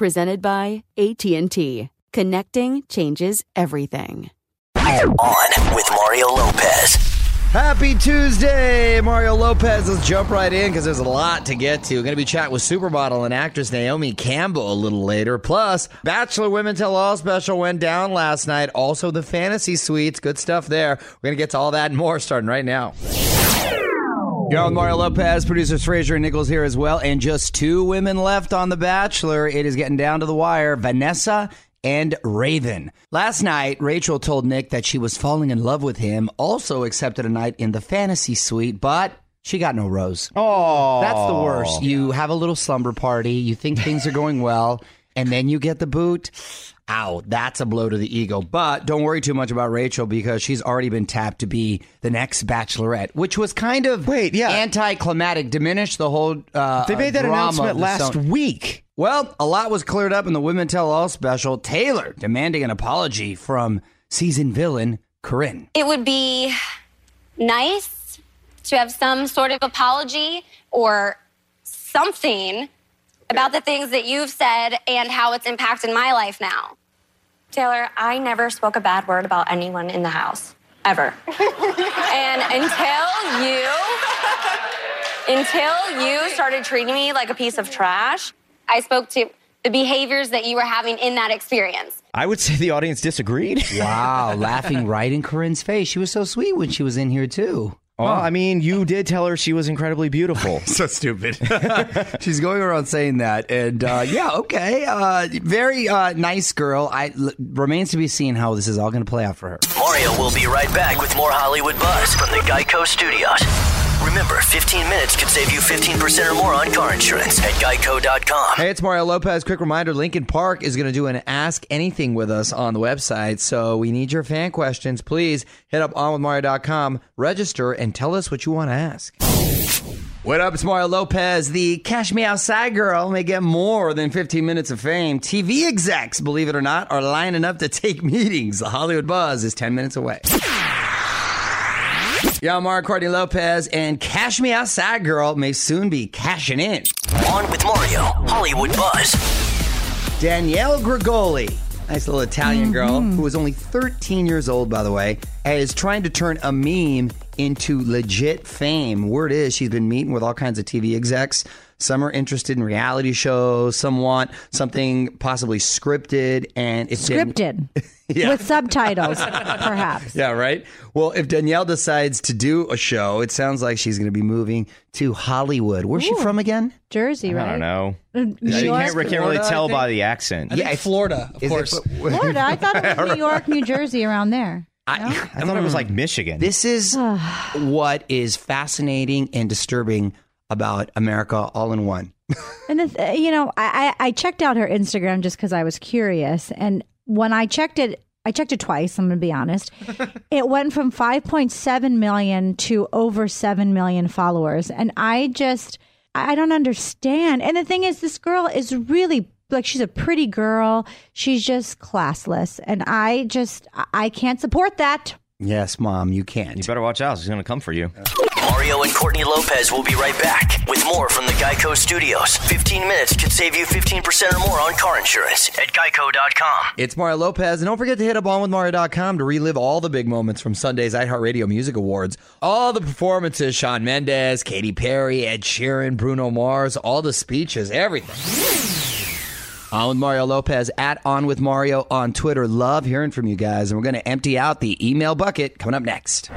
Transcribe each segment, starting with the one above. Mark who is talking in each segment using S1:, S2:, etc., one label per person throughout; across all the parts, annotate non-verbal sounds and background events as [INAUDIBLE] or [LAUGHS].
S1: Presented by AT&T. Connecting changes everything.
S2: On with Mario Lopez.
S3: Happy Tuesday, Mario Lopez. Let's jump right in because there's a lot to get to. Going to be chatting with supermodel and actress Naomi Campbell a little later. Plus, Bachelor Women Tell All special went down last night. Also, the fantasy suites. Good stuff there. We're going to get to all that and more starting right now. You're on Mario Lopez, producers Fraser and Nichols here as well, and just two women left on The Bachelor. It is getting down to the wire. Vanessa and Raven. Last night, Rachel told Nick that she was falling in love with him, also accepted a night in the fantasy suite, but she got no rose.
S4: Oh,
S3: That's the worst. You have a little slumber party, you think things are going well, and then you get the boot. Ow, that's a blow to the ego. But don't worry too much about Rachel because she's already been tapped to be the next bachelorette, which was kind of
S4: Wait, yeah.
S3: anticlimactic, diminished the whole. Uh,
S4: They made that
S3: drama
S4: announcement last
S3: song.
S4: week.
S3: Well, a lot was cleared up in the Women Tell All special. Taylor demanding an apology from season villain Corinne.
S5: it would be nice to have some sort of apology or something about the things that you've said and how it's impacted my life now. Taylor, I never spoke a bad word about anyone in the house, ever. [LAUGHS] and until you, until you started treating me like a piece of trash, I spoke to the behaviors that you were having in that experience.
S4: I would say the audience disagreed.
S3: Wow, laughing right in Corinne's face. She was so sweet when she was in here too.
S4: Well, I mean, you did tell her she was incredibly beautiful. [LAUGHS]
S3: so stupid. [LAUGHS] She's going around saying that, and uh, yeah, okay, uh, very uh, nice girl. I l- remains to be seen how this is all going to play out for her.
S2: Mario will be right back with more Hollywood Buzz from the Geico Studios. Remember, 15 minutes could save you 15% or more on car insurance at geico.com.
S3: Hey, it's Mario Lopez. Quick reminder: Linkin Park is going to do an Ask Anything with us on the website. So we need your fan questions. Please hit up onwithmario.com, register, and tell us what you want to ask. What up? It's Mario Lopez. The Cash Me Outside girl may get more than 15 minutes of fame. TV execs, believe it or not, are lining up to take [LAUGHS] meetings. The Hollywood Buzz is 10 minutes away. Yeah, I'm Mario Courtney Lopez, and Cash Me Outside girl may soon be cashing in.
S2: On with Mario, Hollywood Buzz.
S3: Danielle Bregoli, nice little Italian mm-hmm. girl who is only 13 years old, by the way, is trying to turn a meme into legit fame. Word is she's been meeting with all kinds of TV execs. Some are interested in reality shows. Some want something possibly scripted, and it's
S6: Scripted [LAUGHS]
S3: Yeah.
S6: with subtitles, perhaps.
S3: Yeah, right. Well, if Danielle decides to do a show, it sounds like she's going to be moving to Hollywood. Where's she from again?
S6: Jersey, right?
S4: I don't know.
S6: Uh, New
S4: You can't,
S6: York,
S4: can't really tell by the accent.
S7: I think Florida, of
S3: Is it-
S7: course. [LAUGHS]
S6: Florida. I thought it was New York, New Jersey, around there. [LAUGHS]
S3: I,
S4: I thought it was like Michigan.
S3: This is [SIGHS] what is fascinating and disturbing about America all in one. [LAUGHS]
S6: And the th- you know, I, I I checked out her Instagram just because I was curious, and when I checked it, I checked it twice. I'm going to be honest. [LAUGHS] it went from 5.7 million to over 7 million followers, and I just I don't understand. And the thing is, this girl is really like she's a pretty girl. She's just classless, and I just I- I can't support that.
S3: Yes, Mom, you can't.
S4: you better watch out. She's going to come for you.
S2: Mario and Courtney Lopez will be right back with more from the Geico Studios. 15 minutes could save you 15% or more on car insurance at geico.com.
S3: It's Mario Lopez, and don't forget to hit up onwithmario.com to relive all the big moments from Sunday's iHeartRadio Music Awards. All the performances, Shawn Mendes, Katy Perry, Ed Sheeran, Bruno Mars, all the speeches, everything. On with Mario Lopez at On with Mario on Twitter. Love hearing from you guys, and we're going to empty out the email bucket coming up next.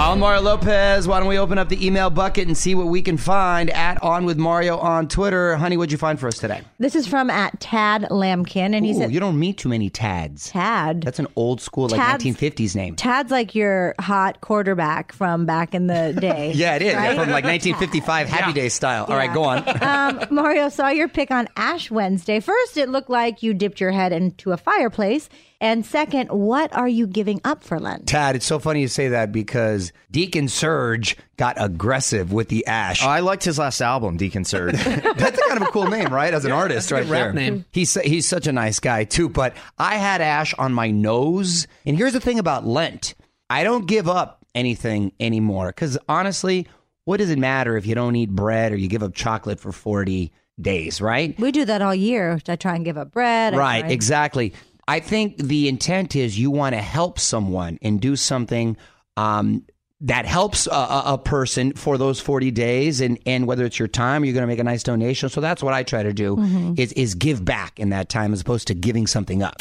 S3: Mario Lopez, why don't we open up the email bucket and see what we can find at On with Mario on Twitter? Honey, what'd you find for us today?
S6: This is from at Tad Lamkin, and he
S3: Ooh,
S6: said,
S3: you don't meet too many Tads.
S6: "Tad,
S3: That's an old school, like
S6: Tad's-
S3: 1950s name.
S6: Tad's like your hot quarterback from back in the [LAUGHS] day.
S3: Yeah, it is.
S6: right?
S3: From like 1955 [LAUGHS] Happy Day style. All right, go on. [LAUGHS]
S6: um, Mario saw your pick on Ash Wednesday. First, it looked like you dipped your head into a fireplace. And second, what are you giving up for Lent?
S3: Tad, it's so funny you say that because Deacon Surge got aggressive with the ash.
S4: Oh, I liked his last album, Deacon Surge. [LAUGHS]
S3: That's kind of a cool name, right? As an artist, right
S7: good rap
S3: there.
S7: name.
S3: He's he's such a nice guy too. But I had ash on my nose, and here's the thing about Lent: I don't give up anything anymore because honestly, what does it matter if you don't eat bread or you give up chocolate for forty days, right?
S6: We do that all year. I try and give up bread.
S3: Right, exactly. I think the intent is you want to help someone and do something um, that helps a, a, a person for those 40 days and, and whether it's your time you're going to make a nice donation. So that's what I try to do is, is give back in that time as opposed to giving something up.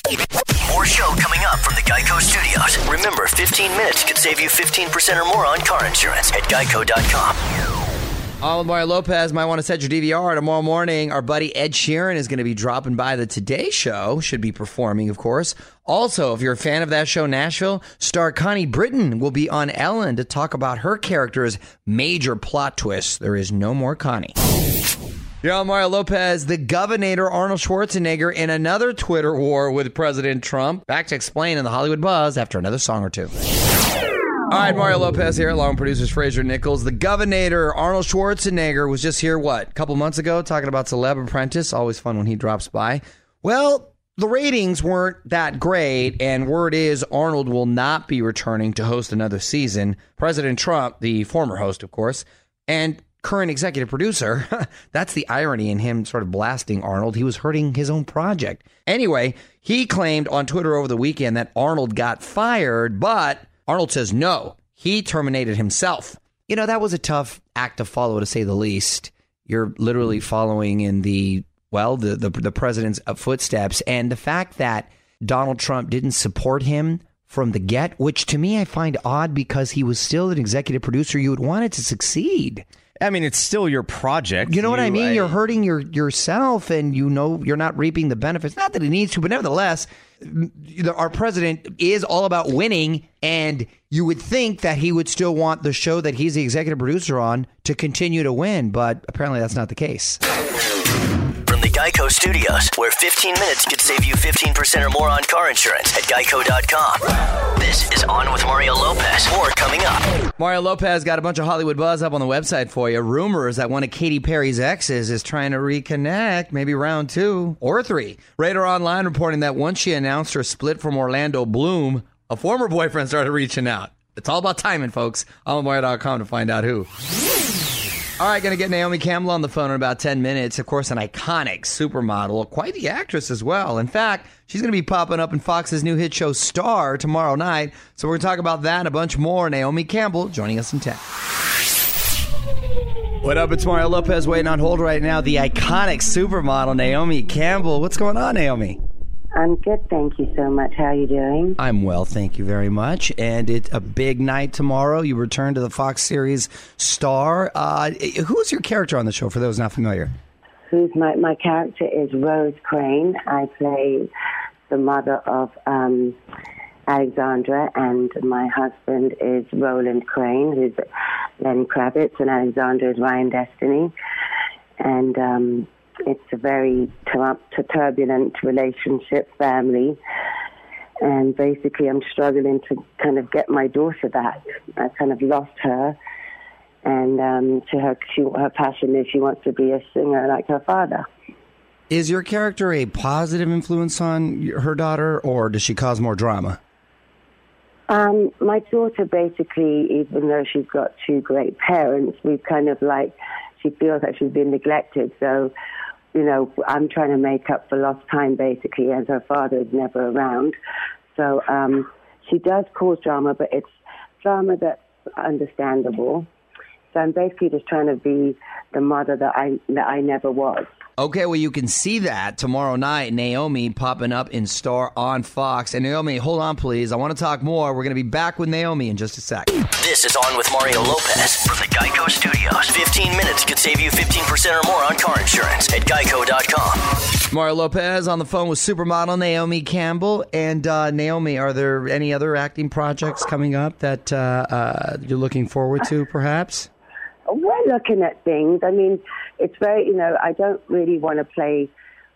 S2: More show coming up from the Geico Studios. Remember, 15 minutes could save you 15% or more on car insurance at geico.com.
S3: Mario Lopez, might want to set your DVR tomorrow morning. Our buddy Ed Sheeran is going to be dropping by the Today Show. Should be performing, of course. Also, if you're a fan of that show, Nashville, star Connie Britton will be on Ellen to talk about her character's major plot twist. There is no more Connie. On Mario Lopez, the governor Arnold Schwarzenegger in another Twitter war with President Trump. Back to explain in the Hollywood Buzz after another song or two. All right, Mario Lopez here, along with producers Fraser Nichols. The governor Arnold Schwarzenegger was just here, what, a couple months ago, talking about Celeb Apprentice. Always fun when he drops by. Well, the ratings weren't that great, and word is Arnold will not be returning to host another season. President Trump, the former host, of course, and current executive producer, [LAUGHS] that's the irony in him sort of blasting Arnold. He was hurting his own project. Anyway, he claimed on Twitter over the weekend that Arnold got fired, but Arnold says no, he terminated himself. You know, that was a tough act to follow, to say the least. You're literally following in the, well, the, the, the president's uh, footsteps. And the fact that Donald Trump didn't support him from the get, which to me I find odd because he was still an executive producer. You would want it to succeed.
S4: I mean, it's still your project.
S3: You know what I mean? You're hurting your yourself, and you know you're not reaping the benefits. Not that he needs to, but nevertheless, you our president is all about winning, and you would think that he would still want the show that he's the executive producer on to continue to win, but apparently that's not the case.
S2: Geico Studios, where 15 minutes could save you 15% or more on car insurance at geico.com. This is On with Mario Lopez. More coming up.
S3: Mario Lopez got a bunch of Hollywood buzz up on the website for you. Rumors that one of Katy Perry's exes is trying to reconnect, maybe round two or three. Radar Online reporting that once she announced her split from Orlando Bloom, a former boyfriend started reaching out. It's all about timing, folks. OnWire.com to find out who. All right, going to get Naomi Campbell on the phone in about 10 minutes. Of course, an iconic supermodel, quite the actress as well. In fact, she's going to be popping up in Fox's new hit show Star tomorrow night. So we're going to talk about that and a bunch more. Naomi Campbell joining us in 10. What up? It's Mario Lopez waiting on hold right now. The iconic supermodel Naomi Campbell. What's going on, Naomi?
S7: I'm good, thank you so much. How are you doing?
S3: I'm well, thank you very much. And it's a big night tomorrow. You return to the Fox series star. Uh, who's your character on the show? For those not familiar,
S7: Who's my my character is Rose Crane. I play the mother of um, Alexandra, and my husband is Roland Crane, who's Lenny Kravitz, and Alexandra is Ryan Destiny. And um, it's a very tur- turbulent relationship, family. And basically, I'm struggling to kind of get my daughter back. I kind of lost her. And um, to her, she, her passion is she wants to be a singer like her father.
S3: is your character a positive influence on her daughter, or does she cause more drama?
S7: Um, my daughter basically, even though she's got two great parents, we've kind of like, she feels like she's been neglected. So, you know, I'm trying to make up for lost time basically, as her father is never around. So um, she does cause drama, but it's drama that's understandable. So I'm basically just trying to be the mother that I that I never was.
S3: Okay, well, you can see that tomorrow night. Naomi popping up in Star on Fox. And Naomi, hold on, please. I want to talk more. We're going to be back with Naomi in just a sec.
S2: This is On with Mario Lopez from the Geico Studios. 15 minutes could save you 15% or more on car insurance at geico.com.
S3: Mario Lopez on the phone with supermodel Naomi Campbell. And uh, Naomi, are there any other acting projects coming up that uh, uh, you're looking forward to, perhaps?
S7: We're looking at things. I mean, it's very, you know, I don't really want to play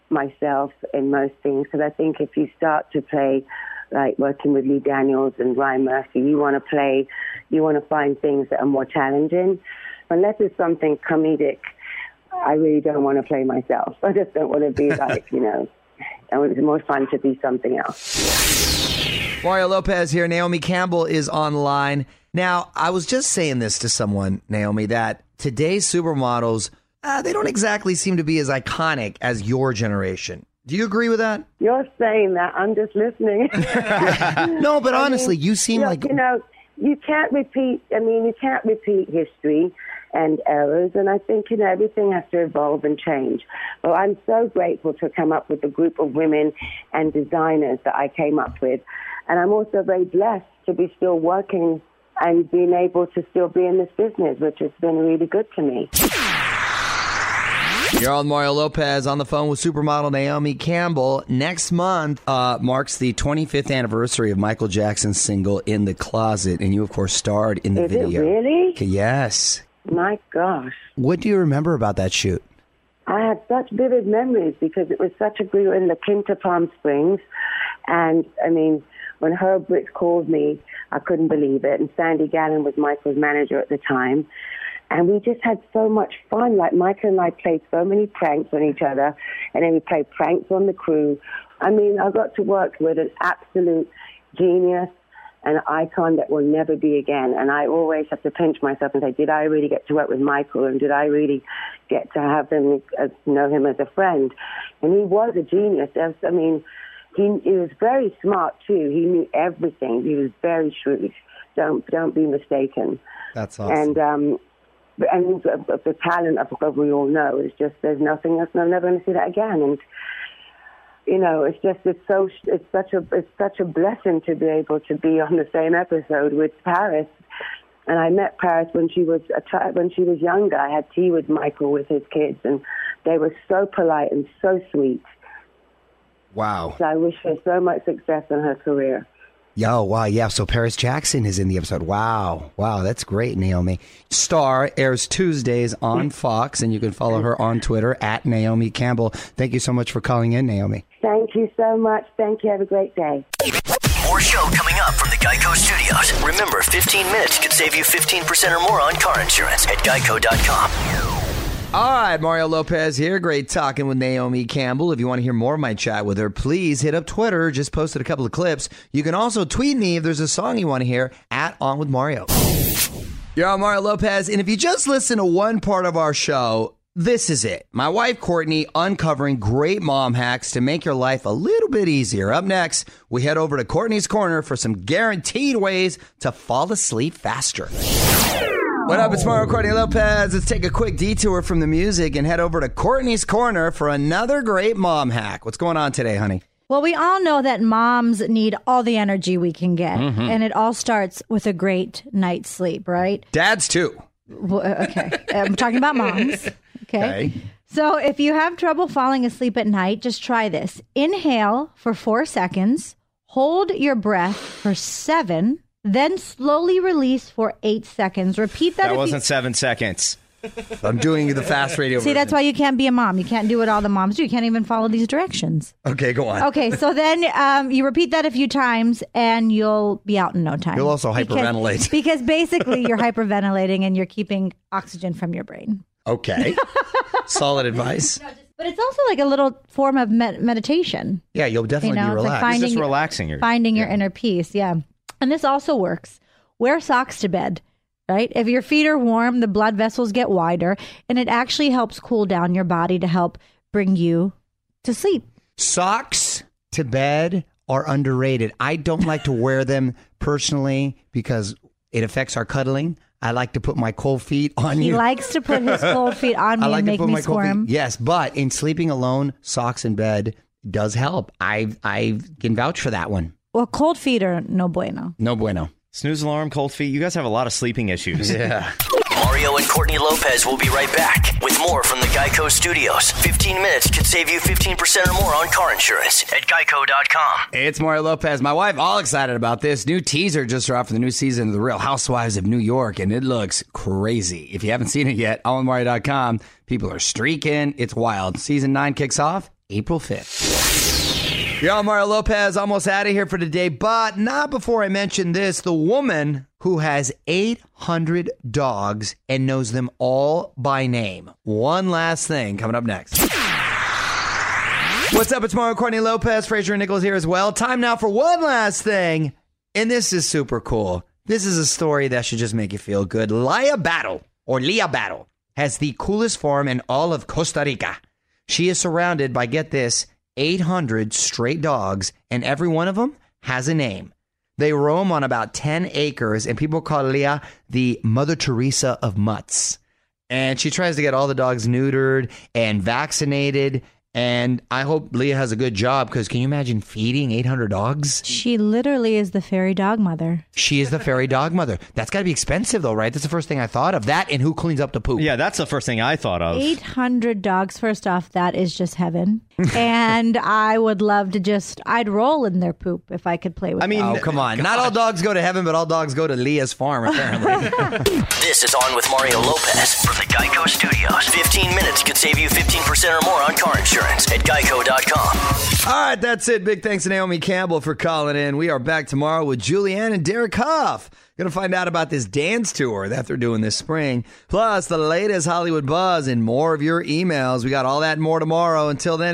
S7: myself in most things because I think if you start to play like working with Lee Daniels and Ryan Murphy, you want to play, you want to find things that are more challenging. Unless it's something comedic, I really don't want to play myself. [LAUGHS] I just don't want to be like, you know, it's more fun to be something else.
S3: Mario Lopez here. Naomi Campbell is online. Now, I was just saying this to someone, Naomi, that today's supermodels, uh, they don't exactly seem to be as iconic as your generation. Do you agree with that?
S7: You're saying that. I'm just listening. [LAUGHS]
S3: No, but
S7: I mean,
S3: honestly, you seem
S7: look,
S3: like
S7: you know you can't repeat. I mean, you can't repeat history and errors, and I think you know everything has to evolve and change. Well, I'm so grateful to come up with the group of women and designers that I came up with, and I'm also very blessed to be still working and being able to still be in this business, which has been really good to me.
S3: You're on Mario Lopez on the phone with supermodel Naomi Campbell. Next month uh, marks the 25th anniversary of Michael Jackson's single "In the Closet," and you, of course, starred in the
S7: Is
S3: video.
S7: really?
S3: Yes.
S7: My gosh.
S3: What do you remember about that shoot?
S7: I have such vivid memories because it was such a we were in the Quinta Palm Springs, and I mean, when Herb Brooks called me, I couldn't believe it. And Sandy Gallin was Michael's manager at the time, and we just had so much fun. Like Michael and I played so many pranks on each other, and then we played pranks on the crew. I mean, I got to work with an absolute genius an icon that will never be again. And I always have to pinch myself and say, did I really get to work with Michael? And did I really get to have him, uh, know him as a friend? And he was a genius. I mean, he, he was very smart too. He knew everything. He was very shrewd. Don't don't be mistaken.
S3: That's awesome.
S7: And um, and the, the talent of of we all know is just there's nothing else. I'm never going to see that again. And you know, it's just it's so it's such a it's such a blessing to be able to be on the same episode with Paris. And I met Paris when she was a child, when she was younger. I had tea with Michael with his kids, and they were so polite and so sweet.
S3: Wow.
S7: So I wish her so much success in her career.
S3: Yo, wow, yeah. So Paris Jackson is in the episode. Wow, wow, that's great, Naomi. Star airs Tuesdays on mm. Fox, and you can follow her on Twitter at Naomi Campbell. Thank you so much for calling in, Naomi.
S7: Thank you so much. Thank you. Have a great day.
S2: More show coming up from the Geico Studios. Remember, 15 minutes could save you 15% or more on car insurance at geico.com.
S3: All right, Mario Lopez here. Great talking with Naomi Campbell. If you want to hear more of my chat with her, please hit up Twitter. Just posted a couple of clips. You can also tweet me if there's a song you want to hear at On With Mario. You're on Mario Lopez, and if you just listen to one part of our show, this is it. My wife Courtney uncovering great mom hacks to make your life a little bit easier. Up next, we head over to Courtney's Corner for some guaranteed ways to fall asleep faster. What up? It's Mario Courtney Lopez. Let's take a quick detour from the music and head over to Courtney's Corner for another great mom hack. What's going on today, honey?
S6: Well, we all know that moms need all the energy we can get,
S3: Mhm.
S6: and it all starts with a great night's sleep, right?
S3: Dads, too.
S6: Well, okay, I'm talking about moms. [LAUGHS] Okay. So if you have trouble falling asleep at night, just try this. Inhale for four seconds, hold your breath for seven, then slowly release for eight seconds. Repeat that.
S4: That wasn't seven seconds.
S3: I'm doing the fast radio
S6: See, that's why you can't be a mom. You can't do what all the moms do. You can't even follow these directions.
S3: Okay, go on.
S6: Okay, so then um, you repeat that a few times and you'll be out in no time.
S3: You'll also hyperventilate. [LAUGHS]
S6: Because, basically you're [LAUGHS] hyperventilating and you're keeping oxygen from your brain.
S3: Okay. [LAUGHS] Solid advice.
S6: But it's also like a little form of med- meditation.
S3: Yeah, you'll definitely
S6: You know,
S3: be
S6: it's like
S3: relaxed.
S6: finding
S4: just relaxing your
S6: Finding your inner peace, yeah. And this also works. Wear socks to bed, right? If your feet are warm, the blood vessels get wider, and it actually helps cool down your body to help bring you to sleep.
S3: Socks to bed are underrated. I don't like to wear them personally because it affects our cuddling. I like to put my cold feet on
S6: He
S3: you.
S6: likes to put his cold feet on [LAUGHS] me
S3: I like
S6: and
S3: to
S6: make
S3: put
S6: me
S3: my cold
S6: squirm.
S3: Yes, but in sleeping alone, socks in bed does help. I I can vouch for that one.
S6: Well, cold feet are no bueno.
S3: No bueno.
S4: Snooze alarm, cold feet. You guys have a lot of sleeping issues.
S3: Yeah.
S2: Mario and Courtney Lopez will be right back with more from the Geico Studios. 15 minutes could save you 15% or more on car insurance at geico.com.
S3: Hey, It's Mario Lopez. My wife, all excited about this new teaser just dropped for the new season of The Real Housewives of New York, and it looks crazy. If you haven't seen it yet, onmario.com. People are streaking. It's wild. Season nine kicks off April 5th. Y'all, Mario Lopez almost out of here for today, but not before I mention this. The woman who has 800 dogs and knows them all by name. One last thing coming up next. What's up? It's Mario Courtney Lopez. Fraser and Nichols here as well. Time now for one last thing. And this is super cool. This is a story that should just make you feel good. Leah Battle, or Leah Battle, has the coolest farm in all of Costa Rica. She is surrounded by, get this, 800 stray dogs, and every one of them has a name. They roam on about 10 acres, and people call Leah the Mother Teresa of mutts. And she tries to get all the dogs neutered and vaccinated. And I hope Leah has a good job because can you imagine feeding 800 dogs?
S6: She literally is the fairy dog mother.
S3: She is the fairy dog mother. That's got to be expensive, though, right? That's the first thing I thought of. That and who cleans up the poop?
S4: Yeah, that's the first thing I thought of.
S6: 800 dogs. First off, that is just heaven. [LAUGHS] and I would love to just, I'd roll in their poop if I could play with
S4: I mean,
S3: Oh, come on. Not all dogs go to heaven, but all dogs go to Leah's farm, apparently. [LAUGHS]
S2: This is On with Mario Lopez from the Geico Studios. 15 minutes could save you 15% or more on car insurance at geico.com.
S3: All right, that's it. Big thanks to Naomi Campbell for calling in. We are back tomorrow with Julianne and Derek Hough. Going to find out about this dance tour that they're doing this spring, plus the latest Hollywood buzz and more of your emails. We got all that and more tomorrow. Until then,